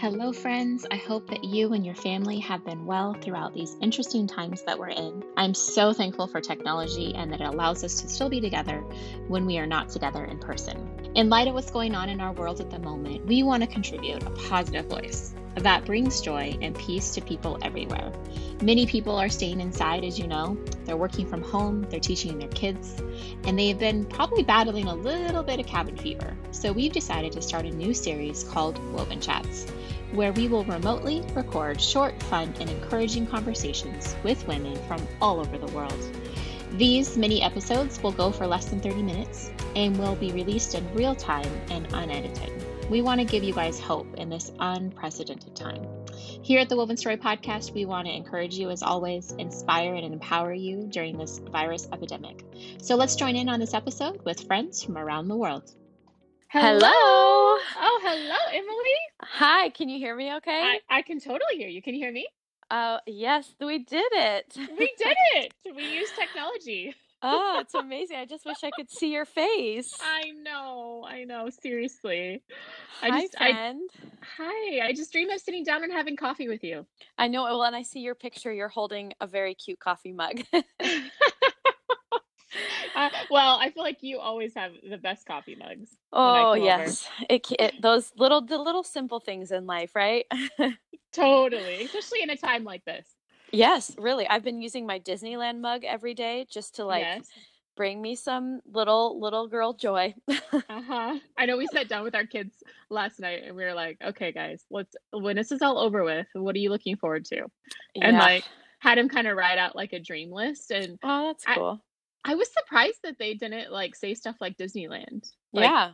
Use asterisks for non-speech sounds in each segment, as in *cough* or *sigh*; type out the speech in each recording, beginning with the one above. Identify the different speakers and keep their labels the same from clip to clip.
Speaker 1: Hello, friends. I hope that you and your family have been well throughout these interesting times that we're in. I'm so thankful for technology and that it allows us to still be together when we are not together in person. In light of what's going on in our world at the moment, we want to contribute a positive voice that brings joy and peace to people everywhere. Many people are staying inside, as you know. They're working from home, they're teaching their kids, and they've been probably battling a little bit of cabin fever. So we've decided to start a new series called Woven Chats, where we will remotely record short, fun, and encouraging conversations with women from all over the world. These mini episodes will go for less than 30 minutes and will be released in real time and unedited. We want to give you guys hope in this unprecedented time. Here at the Woven Story Podcast, we want to encourage you, as always, inspire and empower you during this virus epidemic. So let's join in on this episode with friends from around the world.
Speaker 2: Hello.
Speaker 1: Oh, hello, Emilie.
Speaker 2: Hi, can you hear me okay?
Speaker 1: I, I can totally hear you. Can you hear me?
Speaker 2: Uh, yes, we did it.
Speaker 1: We did it. We used technology.
Speaker 2: Oh, it's amazing. I just wish I could see your face.
Speaker 1: I know. I know. Seriously.
Speaker 2: Hi,
Speaker 1: I just, I,
Speaker 2: friend.
Speaker 1: hi. I just dream of sitting down and having coffee with you.
Speaker 2: I know. Well, and I see your picture. You're holding a very cute coffee mug. *laughs*
Speaker 1: uh, well, I feel like you always have the best coffee mugs.
Speaker 2: oh, yes. It, it those little the little simple things in life, right? *laughs*
Speaker 1: Totally. Especially in a time like this.
Speaker 2: Yes, really. I've been using my Disneyland mug every day just to like
Speaker 1: Yes.
Speaker 2: bring me some little little girl joy. *laughs*
Speaker 1: Uh-huh. I know we sat down with our kids last night and we were like, okay, guys, let's when this is all over with, what are you looking forward to? And
Speaker 2: yeah.
Speaker 1: like had him kind of write out like a dream list. And
Speaker 2: Oh, that's
Speaker 1: I,
Speaker 2: cool.
Speaker 1: I was surprised that they didn't like say stuff like Disneyland. Like
Speaker 2: Yeah.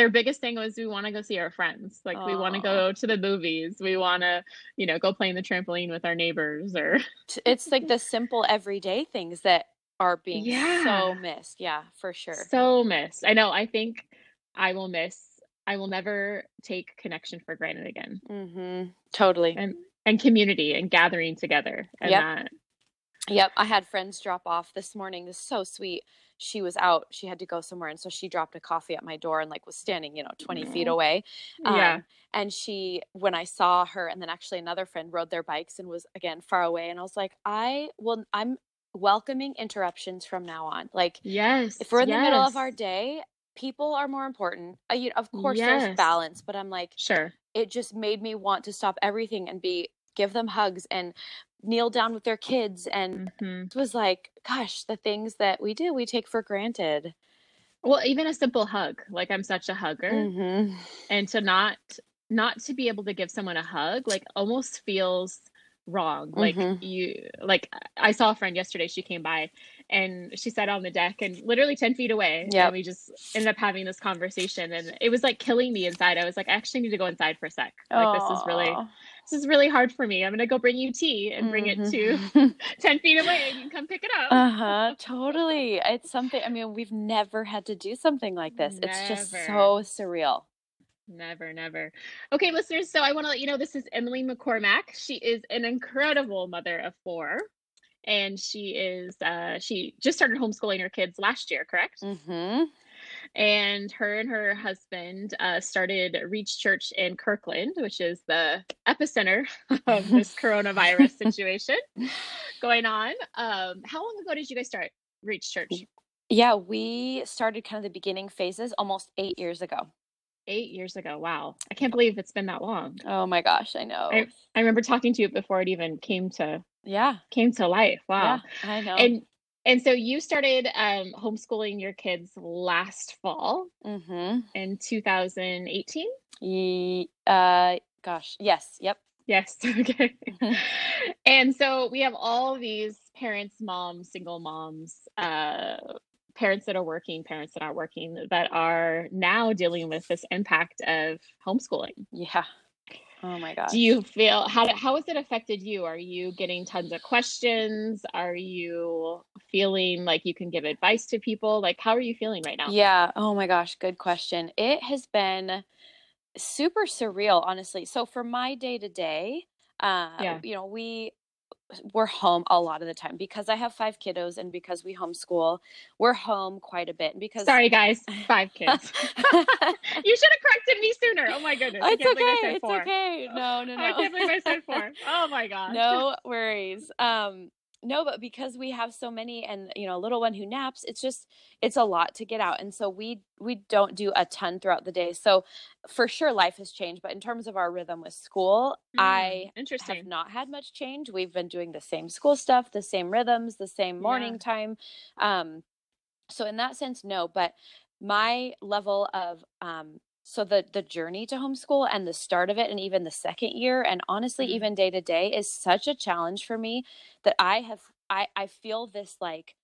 Speaker 1: Their biggest thing was we want to go see our friends. Like we want to go to the movies. We want to, you know, go play in the trampoline with our neighbors or
Speaker 2: it's like the simple everyday things that are being
Speaker 1: Yeah.
Speaker 2: so missed. Yeah, for sure.
Speaker 1: so missed. I know. I think I will miss I will never take connection for granted again.
Speaker 2: Mm-hmm. Totally.
Speaker 1: And and community and gathering together and
Speaker 2: Yep.
Speaker 1: that
Speaker 2: Yep. I had friends drop off this morning. This is so sweet. She was out. She had to go somewhere, and so she dropped a coffee at my door and like was standing, you know, twenty feet
Speaker 1: Aw.
Speaker 2: away.
Speaker 1: Yeah.
Speaker 2: Um, and she, when I saw her, and then actually another friend rode their bikes and was again far away, and I was like, I will. I'm welcoming interruptions from now on. Like
Speaker 1: Yes.
Speaker 2: if we're in the middle of our day, people are more important. Uh, you, of course,
Speaker 1: Yes.
Speaker 2: there's balance, but I'm like,
Speaker 1: Sure.
Speaker 2: it just made me want to stop everything and be give them hugs and kneel down with their kids and
Speaker 1: hmm
Speaker 2: it was like gosh the things that we do we take for granted
Speaker 1: Well, even a simple hug. Like I'm such a hugger
Speaker 2: mm-hmm.
Speaker 1: and to not not to be able to give someone a hug like almost feels wrong like
Speaker 2: Mm-hmm.
Speaker 1: you like i saw a friend yesterday she came by and she sat on the deck and literally 10 feet away
Speaker 2: yeah
Speaker 1: we just ended up having this conversation and it was like killing me inside i was like i actually need to go inside for a sec like this is really. This is really hard for me i'm gonna go bring you tea and bring it to
Speaker 2: Mhm. *laughs*
Speaker 1: 10 feet away and you can come pick it up
Speaker 2: uh-huh *laughs* totally it's something i mean we've never had to do something like this Never. it's just so surreal
Speaker 1: Never, never. Okay, listeners, so I want to let you know this is Emilie McCormack. She is an incredible mother of four. And she is uh she just started homeschooling her kids last year, correct?
Speaker 2: mm-hmm.
Speaker 1: And her and her husband uh started Reach Church in Kirkland, which is the epicenter of this *laughs* coronavirus situation going on. Um how long ago did you guys start Reach Church?
Speaker 2: yeah we started kind of the beginning phases almost eight years ago
Speaker 1: 8 years ago. Wow. I can't believe it's been that long.
Speaker 2: oh my gosh i know
Speaker 1: I I remember talking to you before it even came to
Speaker 2: yeah
Speaker 1: came to life. Wow.
Speaker 2: yeah i know
Speaker 1: And and so you started um, homeschooling your kids last fall
Speaker 2: mm-hmm.
Speaker 1: in 2018.
Speaker 2: Ye- uh gosh yes yep
Speaker 1: Yes. *laughs* Okay. and so we have all these parents, moms, single moms, uh, parents that are working, parents that aren't working, that are now dealing with this impact of homeschooling.
Speaker 2: yeah oh my gosh
Speaker 1: Do you feel how how has it affected you? Are you getting tons of questions? Are you feeling like you can give advice to people? Like how are you feeling right now?
Speaker 2: Yeah. Oh my gosh. Good question. It has been super surreal, honestly. So for my day to day, uh,
Speaker 1: Yeah.
Speaker 2: you know, we we're home a lot of the time because I have five kiddos and because we homeschool, we're home quite a bit. Because
Speaker 1: sorry guys, five *laughs* kids. *laughs* you should have corrected me sooner. Oh my goodness,
Speaker 2: it's okay. it's four. okay. No, no, no.
Speaker 1: I can't believe I said four. Oh my *laughs* god.
Speaker 2: No worries. Um, no but because we have so many and you know a little one who naps it's just it's a lot to get out and so we we don't do a ton throughout the day so for sure life has changed but in terms of our rhythm with school mm, i
Speaker 1: interesting.
Speaker 2: have not had much change we've been doing the same school stuff the same rhythms the same morning yeah. time um so in that sense no but my level of um so the the journey to homeschool and the start of it and even the second year and honestly mm-hmm. even day to day is such a challenge for me that i have i i feel this like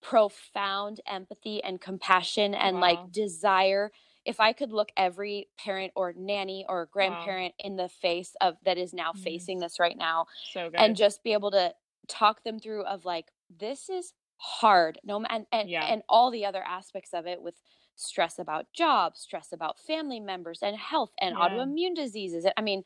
Speaker 2: profound empathy and compassion and wow. like desire if i could look every parent or nanny or grandparent wow. in the face of that is now mm-hmm. facing this right now
Speaker 1: so
Speaker 2: and just be able to talk them through of like this is hard no and and, yeah. and all the other aspects of it with stress about jobs, stress about family members and health and yeah. autoimmune diseases. I mean,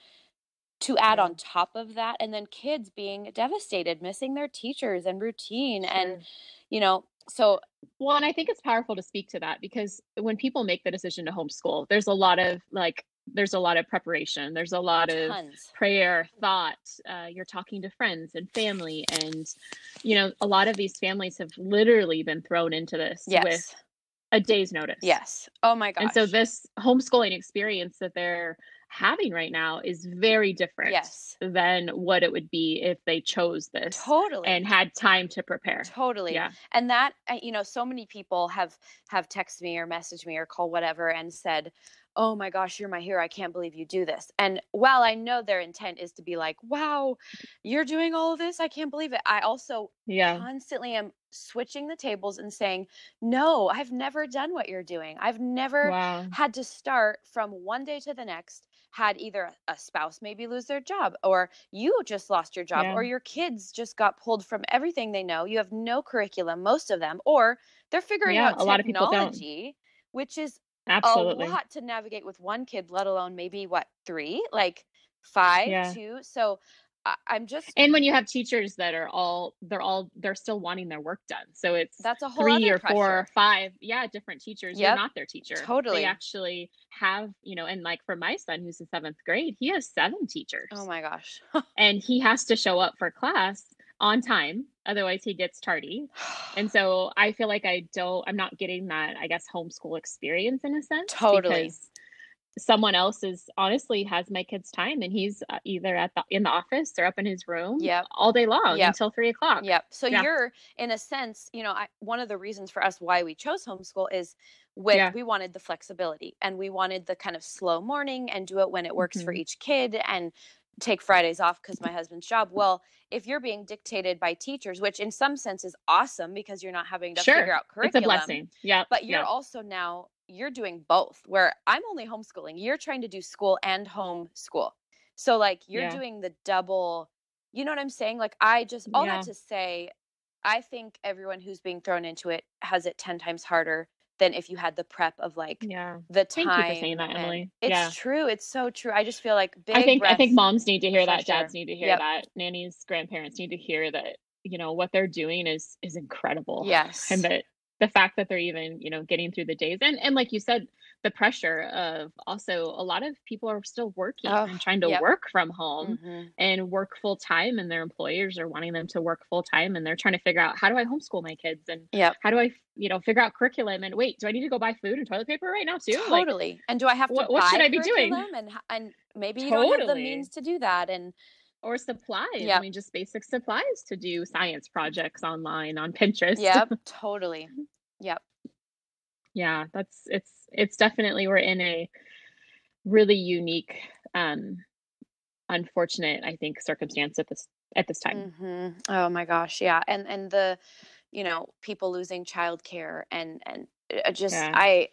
Speaker 2: to add yeah. on top of that, and then kids being devastated, missing their teachers and routine. Sure. And, you know, so.
Speaker 1: Well, and I think it's powerful to speak to that because when people make the decision to homeschool, there's a lot of like, there's a lot of preparation there's a lot of prayer thought uh, you're talking to friends and family and you know a lot of these families have literally been thrown into this
Speaker 2: yes.
Speaker 1: with a day's notice.
Speaker 2: Yes. Oh my gosh.
Speaker 1: And so this homeschooling experience that they're having right now is very different
Speaker 2: yes.
Speaker 1: than what it would be if they chose this
Speaker 2: totally
Speaker 1: and had time to prepare
Speaker 2: totally
Speaker 1: yeah
Speaker 2: and that uh, you know so many people have have texted me or messaged me or called whatever and said oh my gosh, you're my hero. I can't believe you do this. And while I know their intent is to be like, wow, you're doing all of this, I can't believe it. I also
Speaker 1: yeah.
Speaker 2: constantly am switching the tables and saying, no, I've never done what you're doing. I've never
Speaker 1: wow.
Speaker 2: had to start from one day to the next had either a spouse maybe lose their job or you just lost your job yeah. or your kids just got pulled from everything they know you have no curriculum most of them or they're figuring
Speaker 1: yeah,
Speaker 2: out
Speaker 1: a lot of people don't.
Speaker 2: which is
Speaker 1: Absolutely.
Speaker 2: a lot to navigate with one kid, let alone maybe what three, like five, yeah. two. So I'm just
Speaker 1: and when you have teachers that are all they're all they're still wanting their work done, so it's
Speaker 2: that's a whole
Speaker 1: three or
Speaker 2: pressure.
Speaker 1: four or five, yeah, different teachers. Yep. You're not their teacher.
Speaker 2: Totally,
Speaker 1: they actually have you know, and like for my son who's in seventh grade, he has seven teachers.
Speaker 2: Oh my gosh, *laughs*
Speaker 1: and he has to show up for class on time otherwise he gets tardy *sighs* and so i feel like i don't i'm not getting that i guess homeschool experience in a sense
Speaker 2: totally
Speaker 1: because someone else is honestly has my kid's time and he's uh, either at the in the office or up in his room
Speaker 2: yep.
Speaker 1: all day long
Speaker 2: yep.
Speaker 1: until three o'clock
Speaker 2: yep so yeah. you're in a sense you know I, one of the reasons for us why we chose homeschool is when yeah. we wanted the flexibility and we wanted the kind of slow morning and do it when it works mm-hmm. for each kid and take Fridays off because my husband's job. Well, if you're being dictated by teachers, which in some sense is awesome because you're not having to
Speaker 1: sure.
Speaker 2: figure out curriculum.
Speaker 1: It's a blessing. Yeah.
Speaker 2: But you're
Speaker 1: yeah.
Speaker 2: also now you're doing both where I'm only homeschooling. You're trying to do school and home school. So like you're yeah. doing the double, you know what I'm saying? Like I just all yeah. that to say I think everyone who's being thrown into it has it 10 times harder than if you had the prep of like
Speaker 1: yeah
Speaker 2: the time.
Speaker 1: Thank you for saying that, Emilie.
Speaker 2: It's
Speaker 1: yeah.
Speaker 2: true. It's so true. I just feel like big.
Speaker 1: I think I think moms need to hear that.
Speaker 2: Sure.
Speaker 1: Dads need to hear
Speaker 2: yep.
Speaker 1: that. Nannies, grandparents need to hear that. You know what they're doing is is incredible.
Speaker 2: Yes,
Speaker 1: and that the fact that they're even you know getting through the days and and like you said the pressure of also a lot of people are still working oh, and trying to
Speaker 2: yep.
Speaker 1: work from home
Speaker 2: mm-hmm.
Speaker 1: and work full time and their employers are wanting them to work full time and they're trying to figure out how do I homeschool my kids and
Speaker 2: yep.
Speaker 1: how do I you know figure out curriculum and wait do I need to go buy food and toilet paper right now too
Speaker 2: totally
Speaker 1: like,
Speaker 2: and do I have to
Speaker 1: what, what should I be doing
Speaker 2: and and maybe you
Speaker 1: totally.
Speaker 2: don't have the means to do that and
Speaker 1: or supplies.
Speaker 2: Yep.
Speaker 1: I mean, just basic supplies to do science projects online on Pinterest.
Speaker 2: Yep, *laughs* totally. Yep
Speaker 1: yeah that's it's it's definitely we're in a really unique um unfortunate i think circumstance at this at this time
Speaker 2: mm-hmm. oh my gosh yeah and and the you know people losing childcare and and uh, just yeah. i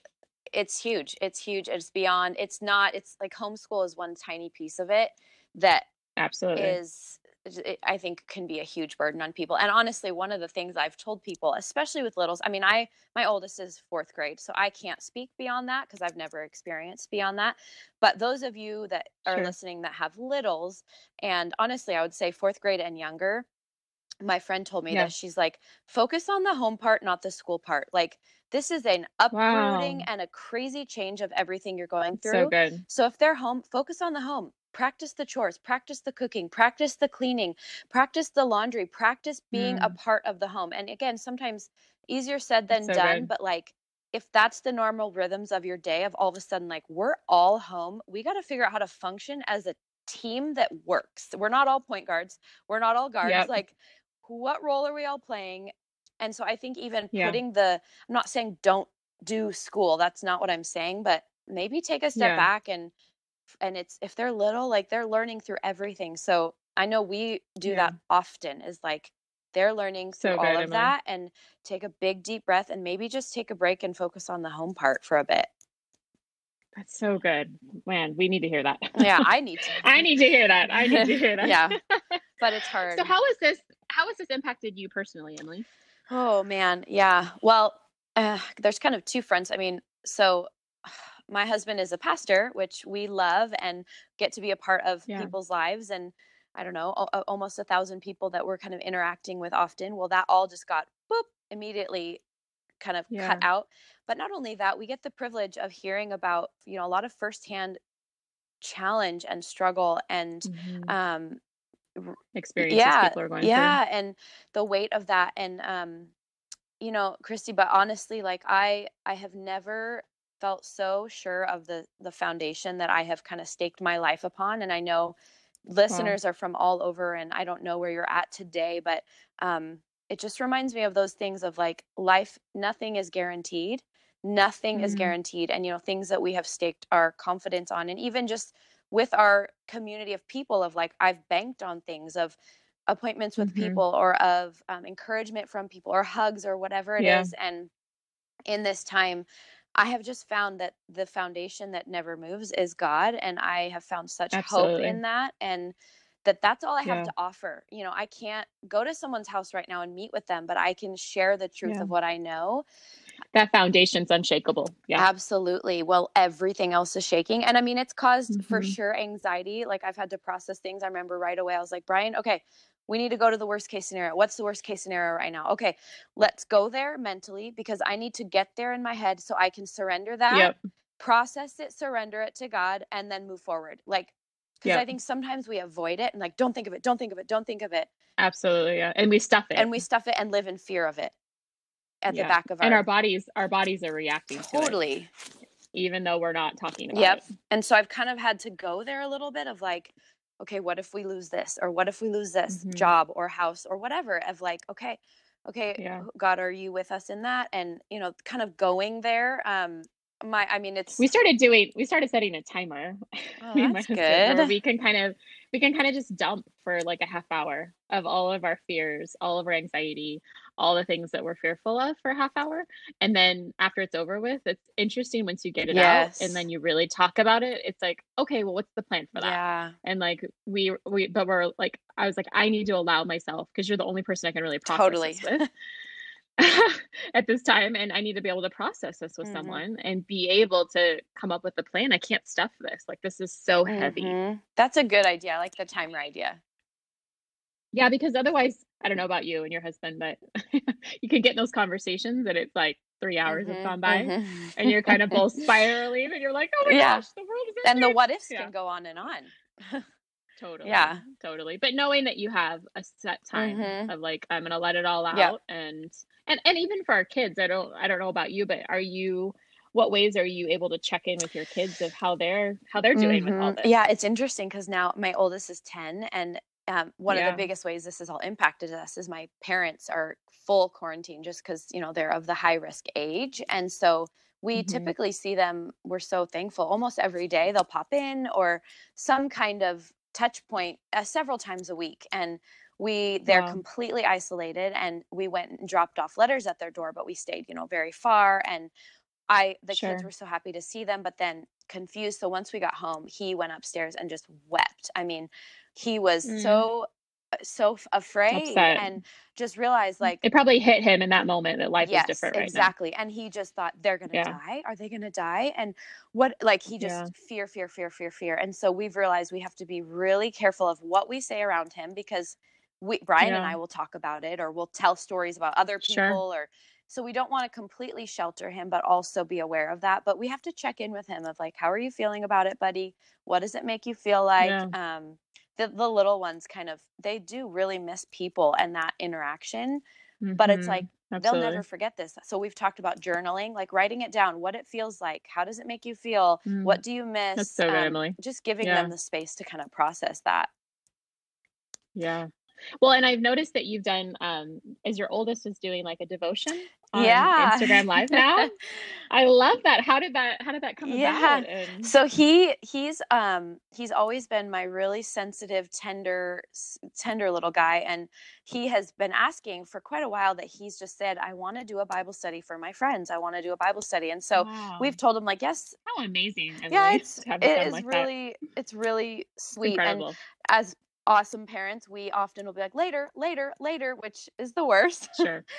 Speaker 2: it's huge it's huge it's beyond it's not it's like homeschool is one tiny piece of it that
Speaker 1: absolutely
Speaker 2: is it, I think can be a huge burden on people. And honestly, one of the things I've told people, especially with littles, I mean, I my oldest is fourth grade, so I can't speak beyond that because I've never experienced beyond that. But those of you that are sure. listening that have littles, and honestly, I would say fourth grade and younger, my friend told me yeah. that she's like, focus on the home part, not the school part. Like this is an uprooting wow. and a crazy change of everything you're going through.
Speaker 1: So good.
Speaker 2: So if they're home, focus on the home practice the chores, practice the cooking, practice the cleaning, practice the laundry, practice being mm. a part of the home. And again, sometimes easier said than so done, good. but like if that's the normal rhythms of your day of all of a sudden like we're all home, we got to figure out how to function as a team that works. We're not all point guards, we're not all guards. Yep. Like what role are we all playing? And so I think even yeah. putting the I'm not saying don't do school, that's not what I'm saying, but maybe take a step yeah. back and and it's if they're little like they're learning through everything so i know we do yeah. that often is like they're learning through so all of that and take a big deep breath and maybe just take a break and focus on the home part for a bit.
Speaker 1: That's so good man we need to hear that.
Speaker 2: Yeah i *laughs* need to
Speaker 1: i need to hear that i need to *laughs* hear that.
Speaker 2: Yeah but it's *laughs* hard.
Speaker 1: so how is this how has this impacted you personally emilie?
Speaker 2: Oh man yeah well uh, there's kind of two fronts i mean so my husband is a pastor, which we love and get to be a part of yeah. people's lives. And I don't know, almost a thousand people that we're kind of interacting with often. Well, that all just got boop immediately kind of yeah. cut out. But not only that, we get the privilege of hearing about, you know, a lot of firsthand challenge and struggle and mm-hmm. um
Speaker 1: experiences yeah, people are going through.
Speaker 2: yeah, through. and the weight of that. And um, you know, Christy, but honestly, like I I have never felt so sure of the the foundation that I have kind of staked my life upon and I know listeners wow. are from all over and I don't know where you're at today but um it just reminds me of those things of like life nothing is guaranteed nothing mm-hmm. is guaranteed and you know things that we have staked our confidence on and even just with our community of people of like I've banked on things of appointments with mm-hmm. people or of um, encouragement from people or hugs or whatever it yeah. is. and in this time I have just found that the foundation that never moves is God, and I have found such Absolutely. hope in that, and that that's all I have yeah. to offer. You know, I can't go to someone's house right now and meet with them, but I can share the truth yeah. of what I know.
Speaker 1: That foundation's unshakable. Yeah.
Speaker 2: Absolutely. Well, everything else is shaking. And I mean, it's caused mm-hmm. for sure anxiety. Like I've had to process things. I remember right away, I was like, Brian, okay, we need to go to the worst case scenario. What's the worst case scenario right now? Okay, let's go there mentally because I need to get there in my head so I can surrender that, yep. process it, surrender it to God, and then move forward. Like, because yep. I think sometimes we avoid it and like, don't think of it, don't think of it, don't think of it.
Speaker 1: Absolutely, yeah, and we stuff it,
Speaker 2: and we stuff it and live in fear of it at yeah. the back of our
Speaker 1: and our bodies. Our bodies are reacting
Speaker 2: totally,
Speaker 1: even though we're not talking about
Speaker 2: yep.
Speaker 1: it.
Speaker 2: And so I've kind of had to go there a little bit of like, okay, what if we lose this? Or what if we lose this mm-hmm. job or house or whatever? Of like, okay, okay, yeah. God, are you with us in that? And, you know, kind of going there. Um, my, I mean, it's.
Speaker 1: We started doing, we started setting a timer. *laughs*
Speaker 2: Oh, that's good.
Speaker 1: we can kind of, we can kind of just dump for like a half hour of all of our fears, all of our anxiety, all the things that we're fearful of for a half hour. And then after it's over with, it's interesting once you get it yes. out and then you really talk about it. It's like, okay, well, what's the plan for that?
Speaker 2: Yeah.
Speaker 1: And like we we but we're like I was like, I need to allow myself because you're the only person I can really process totally. this with. *laughs* at this time and i need to be able to process this with mm-hmm. someone and be able to come up with a plan i can't stuff this like this is so heavy mm-hmm.
Speaker 2: that's a good idea i like the timer idea
Speaker 1: yeah because otherwise I don't know about you and your husband, but *laughs* you can get in those conversations and it's like three hours mm-hmm, have gone by mm-hmm. and you're kind of both *laughs* spiraling and you're like, oh my yeah. gosh, the world is
Speaker 2: And the what ifs yeah. can go on and on. *laughs*
Speaker 1: totally.
Speaker 2: Yeah.
Speaker 1: Totally. But knowing that you have a set time mm-hmm. of like, I'm gonna let it all out yeah. and and and even for our kids, I don't I don't know about you, but are you what ways are you able to check in with your kids of how they're how they're doing with all mm-hmm. this?
Speaker 2: Yeah, it's interesting because now my oldest is 10 and um, one yeah. of the biggest ways this has all impacted us is my parents are full quarantine just because you know they're of the high risk age and so we mm-hmm. typically see them we're so thankful almost every day they'll pop in or some kind of touch point uh, several times a week and we they're wow. completely isolated and we went and dropped off letters at their door but we stayed you know very far and i the sure. kids were so happy to see them but then confused so once we got home he went upstairs and just wept i mean he was mm. so so afraid Upset. and just realized like
Speaker 1: it probably hit him in that moment that life yes, is different right
Speaker 2: exactly now. and he just thought they're gonna yeah. die are they gonna die and what like he just yeah. fear fear fear fear fear and so we've realized we have to be really careful of what we say around him because we brian yeah. and i will talk about it or we'll tell stories about other people sure. or so we don't want to completely shelter him, but also be aware of that. But we have to check in with him of like, how are you feeling about it, buddy? What does it make you feel like? Um, the, the little ones kind of, they do really miss people and that interaction. Mm-hmm. But it's like, Absolutely. they'll never forget this. So we've talked about journaling, like writing it down, what it feels like. How does it make you feel? Mm. What do you miss?
Speaker 1: That's so good, um, Emilie.
Speaker 2: Just giving yeah. them the space to kind of process that.
Speaker 1: Yeah. Well, and I've noticed that you've done um as your oldest is doing like a devotion on
Speaker 2: yeah.
Speaker 1: Instagram live now. *laughs* I love that. How did that how did that come yeah. about?
Speaker 2: And... So he he's um he's always been my really sensitive, tender tender little guy and he has been asking for quite a while that he's just said I want to do a Bible study for my friends. I want to do a Bible study. And so wow. we've told him like yes.
Speaker 1: How amazing.
Speaker 2: Yeah, it's it is like really that. it's really sweet and as awesome parents, we often will be like later, later, later, which is the worst.
Speaker 1: Sure. *laughs*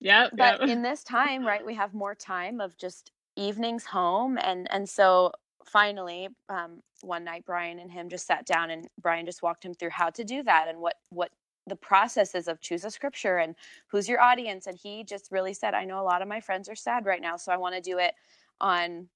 Speaker 1: Yeah.
Speaker 2: but yep. in this time, right, we have more time of just evenings home and and so finally um, one night brian and him just sat down and brian just walked him through how to do that and what what the processes of choose a scripture and who's your audience and he just really said i know a lot of my friends are sad right now so i want to do it on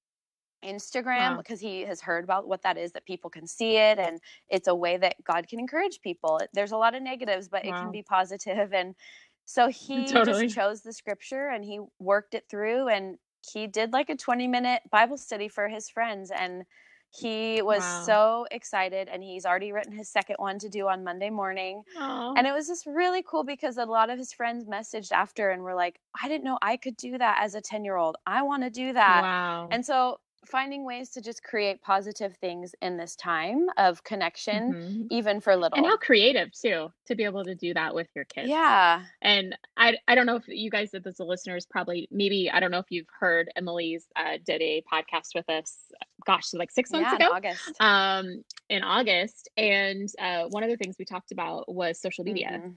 Speaker 2: Instagram wow. because he has heard about what that is that people can see it and it's a way that God can encourage people. There's a lot of negatives, but wow. it can be positive and so *laughs* he totally. just chose the scripture and he worked it through and he did like a 20 minute Bible study for his friends and he was wow. so excited and he's already written his second one to do on Monday morning. Aww. And it was just really cool because a lot of his friends messaged after and were like, I didn't know I could do that as a 10 year old. I want to do that.
Speaker 1: Wow.
Speaker 2: And so finding ways to just create positive things in this time of connection, mm-hmm. even for little.
Speaker 1: And how creative too to be able to do that with your kids.
Speaker 2: Yeah.
Speaker 1: And I I don't know if you guys as the listeners probably maybe I don't know if you've heard Emilie's uh, did a podcast with us. Gosh, like six months
Speaker 2: yeah,
Speaker 1: ago.
Speaker 2: In August.
Speaker 1: Um, in August, and uh, one of the things we talked about was social media. Mm-hmm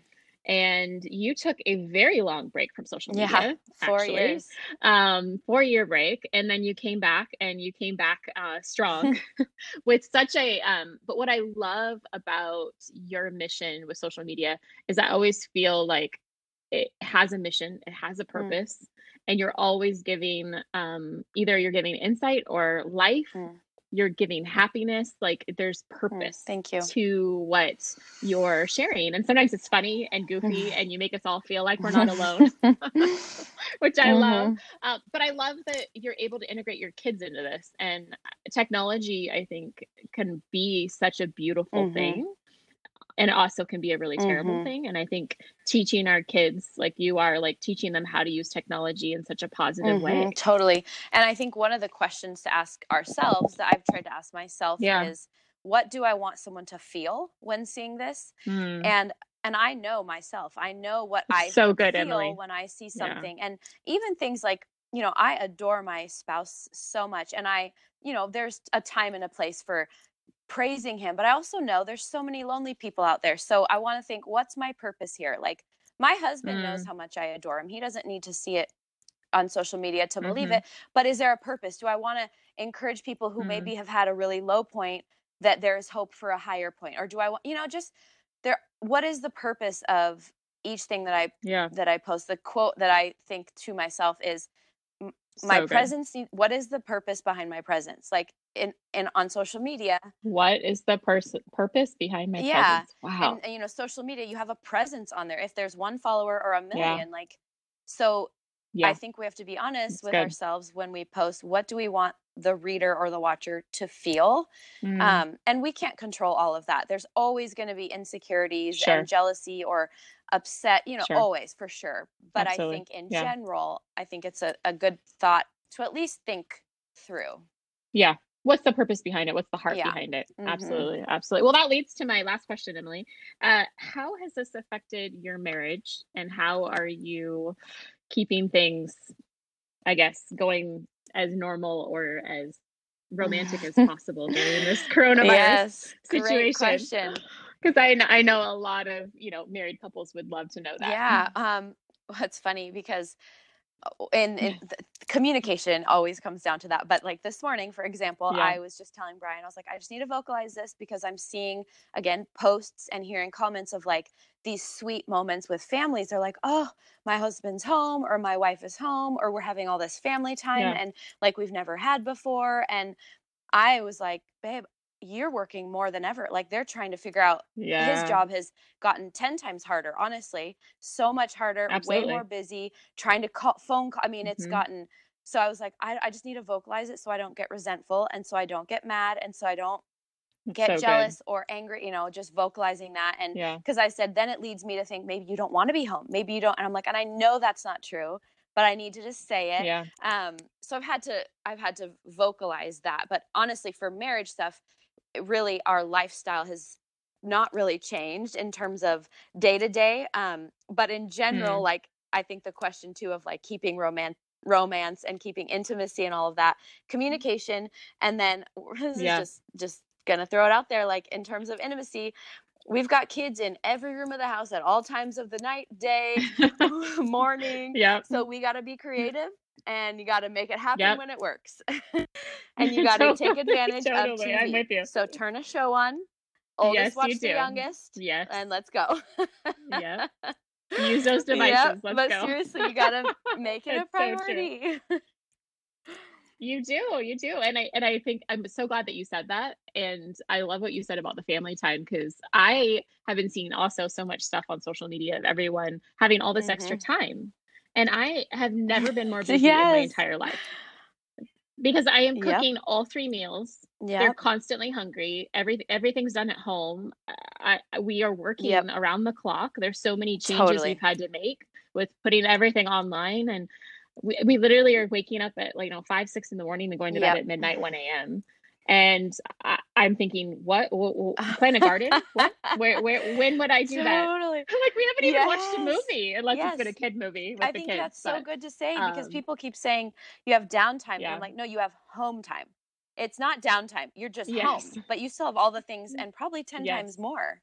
Speaker 1: and you took a very long break from social media.
Speaker 2: Yeah, *laughs* four actually. years.
Speaker 1: Um, four year break, and then you came back, and you came back uh, strong *laughs* *laughs* with such a. Um, but what I love about your mission with social media is I always feel like it has a mission, it has a mm. purpose, mm. and you're always giving um, either you're giving insight or life. Mm you're giving happiness like there's purpose
Speaker 2: mm, thank you.
Speaker 1: to what you're sharing. And sometimes it's funny and goofy *sighs* and you make us all feel like we're not alone *laughs* *laughs* which i mm-hmm. love uh, but i love that you're able to integrate your kids into this. And technology i think can be such a beautiful mm-hmm. thing and it also can be a really terrible mm-hmm. thing and i think teaching our kids like you are like teaching them how to use technology in such a positive mm-hmm. way
Speaker 2: totally and i think one of the questions to ask ourselves that i've tried to ask myself yeah. is what do i want someone to feel when seeing this mm. and and i know myself i know what i
Speaker 1: so good
Speaker 2: feel
Speaker 1: Emilie.
Speaker 2: when i see something yeah. and even things like you know i adore my spouse so much and i you know there's a time and a place for praising him but i also know there's so many lonely people out there so i want to think what's my purpose here like my husband mm. knows how much i adore him he doesn't need to see it on social media to believe mm-hmm. it but is there a purpose do i want to encourage people who mm. maybe have had a really low point that there is hope for a higher point or do i want you know just there what is the purpose of each thing that i
Speaker 1: yeah
Speaker 2: that i post the quote that i think to myself is my presence what is the purpose behind my presence like in, in on social media
Speaker 1: what is the person purpose behind my yeah presence? wow
Speaker 2: and, and, you know social media you have a presence on there if there's one follower or a million yeah. like so yeah. i think we have to be honest That's with good. ourselves when we post what do we want the reader or the watcher to feel mm. um, and we can't control all of that there's always going to be insecurities sure. and jealousy or upset you know sure. always for sure but Absolutely. i think in yeah. general i think it's a, a good thought to at least think through
Speaker 1: yeah what's the purpose behind it what's the heart yeah. behind it mm-hmm. absolutely absolutely well that leads to my last question emilie uh, how has this affected your marriage and how are you keeping things i guess going as normal or as romantic as *laughs* possible during this coronavirus
Speaker 2: yes,
Speaker 1: situation because *gasps* I I know a lot of you know married couples would love to know that.
Speaker 2: Yeah. Um, it's funny because and, and communication always comes down to that but like this morning for example yeah. i was just telling brian i was like i just need to vocalize this because i'm seeing again posts and hearing comments of like these sweet moments with families they're like oh my husband's home or my wife is home or we're having all this family time yeah. and like we've never had before and i was like babe you're working more than ever. Like they're trying to figure out yeah. his job has gotten 10 times harder, honestly, so much harder, Absolutely. way more busy, trying to call phone call. I mean, it's mm-hmm. gotten so I was like, I, I just need to vocalize it so I don't get resentful and so I don't get mad and so I don't get so jealous good. or angry, you know, just vocalizing that. And because yeah. I said, then it leads me to think maybe you don't want to be home. Maybe you don't. And I'm like, and I know that's not true, but I need to just say it. Yeah. Um, so I've had to, I've had to vocalize that. But honestly, for marriage stuff, really our lifestyle has not really changed in terms of day to day um but in general mm. like i think the question too of like keeping romance romance and keeping intimacy and all of that communication and then *laughs* this yeah. is just just gonna throw it out there like in terms of intimacy we've got kids in every room of the house at all times of the night day *laughs* *laughs* morning yeah so we got to be creative and you got to make it happen yep. when it works. *laughs* and you *laughs* got to totally, take advantage totally. of TV. I'm with you. So turn a show on. Oldest yes, watch the youngest. Yes. And let's go.
Speaker 1: yeah. *laughs* Use those devices. Yep, let's
Speaker 2: but
Speaker 1: go.
Speaker 2: seriously, you got to make it a priority.
Speaker 1: So you do, you do. And I and I think I'm so glad that you said that. And I love what you said about the family time because I have been seeing also so much stuff on social media of everyone having all this mm-hmm. extra time and I have never been more *laughs* busy yes. in my entire life because I am cooking yep. all three meals. Yep. They're constantly hungry. Every everything's done at home. I, we are working yep. around the clock. There's so many changes totally. we've had to make with putting everything online, and we, we literally are waking up at like you know five six in the morning and going to bed at midnight one a.m and I, am thinking, what, what, *laughs* plant a garden? what? Where, where, when would I do totally. that? I'm like, we haven't even yes. watched a movie unless yes. it's been a kid movie. I
Speaker 2: think
Speaker 1: kids,
Speaker 2: that's but, so good to say because um, people keep saying you have downtime. Yeah. I'm like, no, you have home time. It's not downtime. You're just yes. home, but you still have all the things mm. and probably 10 times more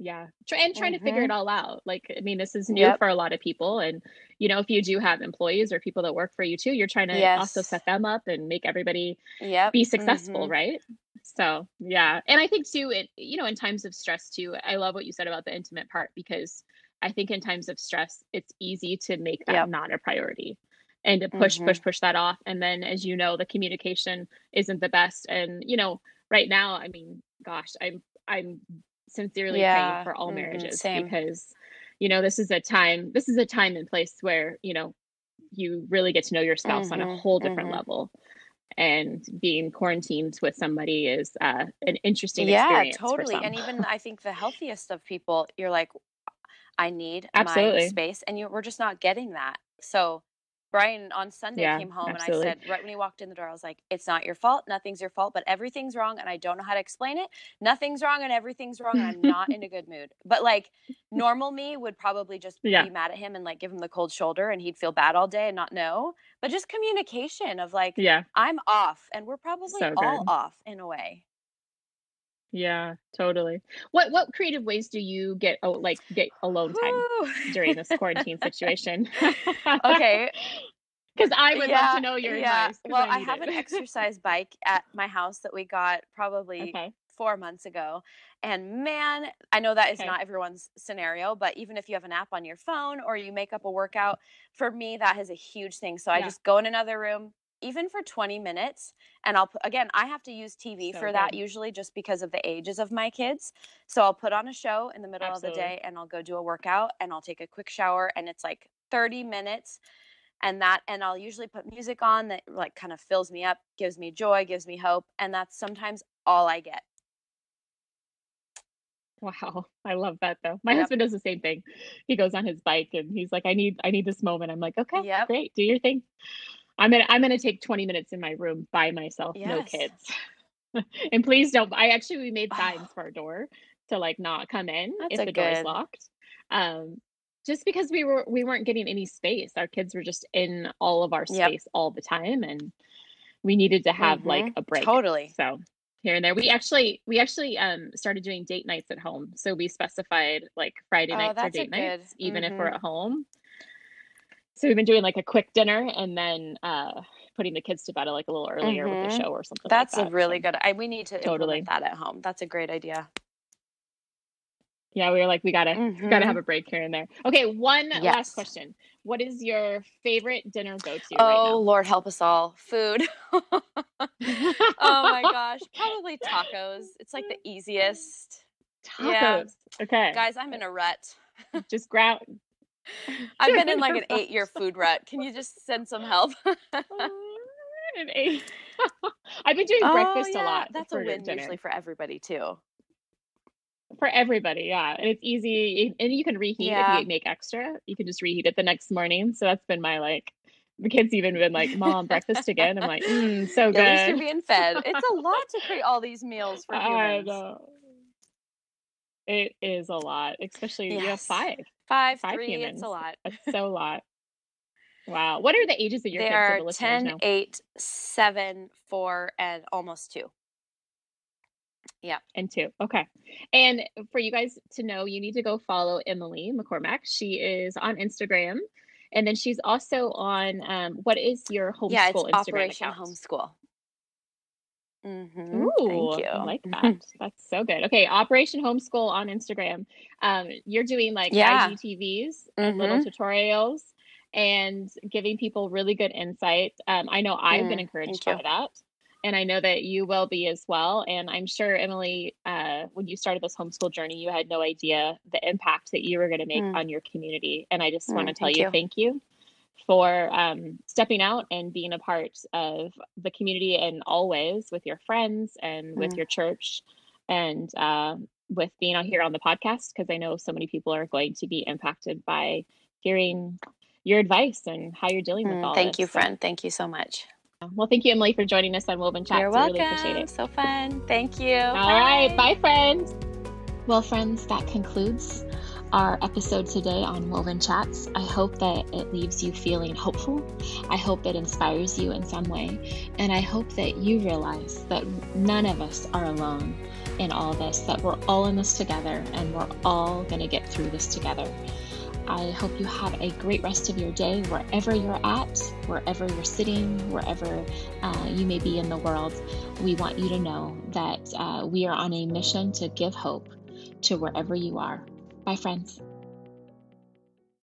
Speaker 1: yeah and trying mm-hmm. to figure it mm-hmm. all out like i mean this is new yep. for a lot of people and you know if you do have employees or people that work for you too you're trying to yes. also set them up and make everybody yep. be successful mm-hmm. right so yeah and i think too it you know in times of stress too i love what you said about the intimate part because i think in times of stress it's easy to make that yep. not a priority and to push mm-hmm. push push that off and then as you know the communication isn't the best and you know right now i mean gosh i'm i'm sincerely yeah. praying for all marriages because you know this is a time this is a time and place where you know you really get to know your spouse mm-hmm. on a mm-hmm. whole different mm-hmm. level and being quarantined with somebody is uh, an interesting experience. yeah
Speaker 2: totally and even *laughs* i think the healthiest of people you're like i need Absolutely. my space and you we're just not getting that so Brian on Sunday yeah, came home absolutely. and I said, right when he walked in the door, I was like, it's not your fault. Nothing's your fault, but everything's wrong. And I don't know how to explain it. Nothing's wrong and everything's wrong. And I'm not in a good mood. But like normal me would probably just *laughs* yeah. be mad at him and like give him the cold shoulder and he'd feel bad all day and not know. But just communication of like, yeah, I'm off and we're probably so all off in a way.
Speaker 1: Yeah, totally. What what creative ways do you get oh, like get alone time during this *laughs* quarantine situation?
Speaker 2: okay. *laughs*
Speaker 1: Because I would yeah, love to know your yeah. advice.
Speaker 2: Well, I, I have an exercise bike at my house that we got probably okay. four months ago. And man, I know that is okay. not everyone's scenario, but even if you have an app on your phone or you make up a workout, for me, that is a huge thing. So yeah. I just go in another room, even for 20 minutes and i'll put again i have to use tv so for that usually just because of the ages of my kids so i'll put on a show in the middle Absolutely. of the day and i'll go do a workout and i'll take a quick shower and it's like 30 minutes and that and i'll usually put music on that like kind of fills me up gives me joy gives me hope and that's sometimes all i get
Speaker 1: Wow, I love that though. My yep. husband does the same thing. He goes on his bike and he's like, "I need, I need this moment." I'm like, "Okay, yep. great, do your thing." I'm gonna I'm gonna take 20 minutes in my room by myself, yes. no kids. *laughs* and please don't. I actually we made signs for our door to like not come in That's if the door is locked. Um, just because we were we weren't getting any space. Our kids were just in all of our space yep. all the time, and we needed to have mm-hmm. like a break.
Speaker 2: Totally.
Speaker 1: So here and there. We actually we actually um started doing date nights at home. So we specified like Friday
Speaker 2: Oh,
Speaker 1: nights are
Speaker 2: that's
Speaker 1: date nights,
Speaker 2: good.
Speaker 1: even if we're
Speaker 2: Mhm.
Speaker 1: at home. So we've been doing like a quick dinner and then uh putting the kids to bed like a little earlier with the
Speaker 2: Mhm.
Speaker 1: show or something
Speaker 2: That's
Speaker 1: like
Speaker 2: a really good. I we need to
Speaker 1: totally.
Speaker 2: that at home. That's a great idea.
Speaker 1: Yeah, we were like, we gotta we gotta have a break here and there. Okay, one last question. What is your favorite dinner go-to right
Speaker 2: Oh,
Speaker 1: now?
Speaker 2: Lord help us all. Food. *laughs* Oh my *laughs* gosh, probably tacos. It's like the *laughs* easiest. Yeah.
Speaker 1: Tacos. Okay.
Speaker 2: Guys, I'm in a rut.
Speaker 1: Just grab *laughs*
Speaker 2: I've been in like an eight year food rut. Can you just send some help? *laughs*
Speaker 1: An eight. *laughs* I've been doing
Speaker 2: Oh,
Speaker 1: breakfast a lot
Speaker 2: That's a win
Speaker 1: dinner
Speaker 2: usually for everybody too.
Speaker 1: for everybody. Yeah, and it's easy, and you can reheat
Speaker 2: Yeah.
Speaker 1: if you make extra. You can just reheat it the next morning. So that's been my like. The kids even been like, "Mom, breakfast again." I'm like, mm, "So
Speaker 2: At least you're
Speaker 1: good."
Speaker 2: being fed. It's a lot to create all these meals for
Speaker 1: I
Speaker 2: humans.
Speaker 1: know. It is a lot, especially you have five,
Speaker 2: Five,
Speaker 1: five
Speaker 2: three,
Speaker 1: humans.
Speaker 2: it's a lot.
Speaker 1: That's so a *laughs* lot. Wow. What are the ages of your
Speaker 2: They
Speaker 1: kids
Speaker 2: are
Speaker 1: the
Speaker 2: 10,
Speaker 1: know?
Speaker 2: 8, 7, 4, and almost 2. Yeah.
Speaker 1: And two. Okay. And for you guys to know, you need to go follow Emilie McCormack. She is on Instagram. And then she's also on um, what is your homeschool
Speaker 2: Yeah, it's
Speaker 1: Instagram
Speaker 2: Operation
Speaker 1: account?
Speaker 2: Homeschool. Mm-hmm.
Speaker 1: Ooh,
Speaker 2: Thank you.
Speaker 1: I like that. *laughs* That's so good. Okay, Operation Homeschool on Instagram. Um, you're doing like
Speaker 2: Yeah.
Speaker 1: IGTVs and little
Speaker 2: Mhm.
Speaker 1: tutorials and giving people really good insight. Um, I know I've been
Speaker 2: Mm,
Speaker 1: encouraged
Speaker 2: thank
Speaker 1: by that, and I know that you will be as well. And I'm sure Emilie, uh, when you started this homeschool journey, you had no idea the impact that you were going to make
Speaker 2: Mm.
Speaker 1: on your community. And I just want to
Speaker 2: Mm,
Speaker 1: tell you,
Speaker 2: you.
Speaker 1: thank you for um, stepping out and being a part of the community and always with your friends and with
Speaker 2: Mm.
Speaker 1: your church and uh, with being out here on the podcast because I know so many people are going to be impacted by hearing your advice and how you're dealing with
Speaker 2: Mm,
Speaker 1: all
Speaker 2: Thank
Speaker 1: this.
Speaker 2: you,
Speaker 1: So,
Speaker 2: friend. Thank you so much.
Speaker 1: well, thank you, Emilie, for joining us on Woven Chat.
Speaker 2: You're
Speaker 1: I really appreciate
Speaker 2: welcome.
Speaker 1: it.
Speaker 2: So fun. Thank you.
Speaker 1: All right, bye, friends.
Speaker 3: Well, friends, that concludes our episode today on Woven Chats. I hope that it leaves you feeling hopeful. I hope it inspires you in some way. And I hope that you realize that none of us are alone in all this, that we're all in this together and we're all going to get through this together. I hope you have a great rest of your day wherever you're at, wherever you're sitting, wherever uh, you may be in the world. We want you to know that uh, we are on a mission to give hope to wherever you are. Bye, friends.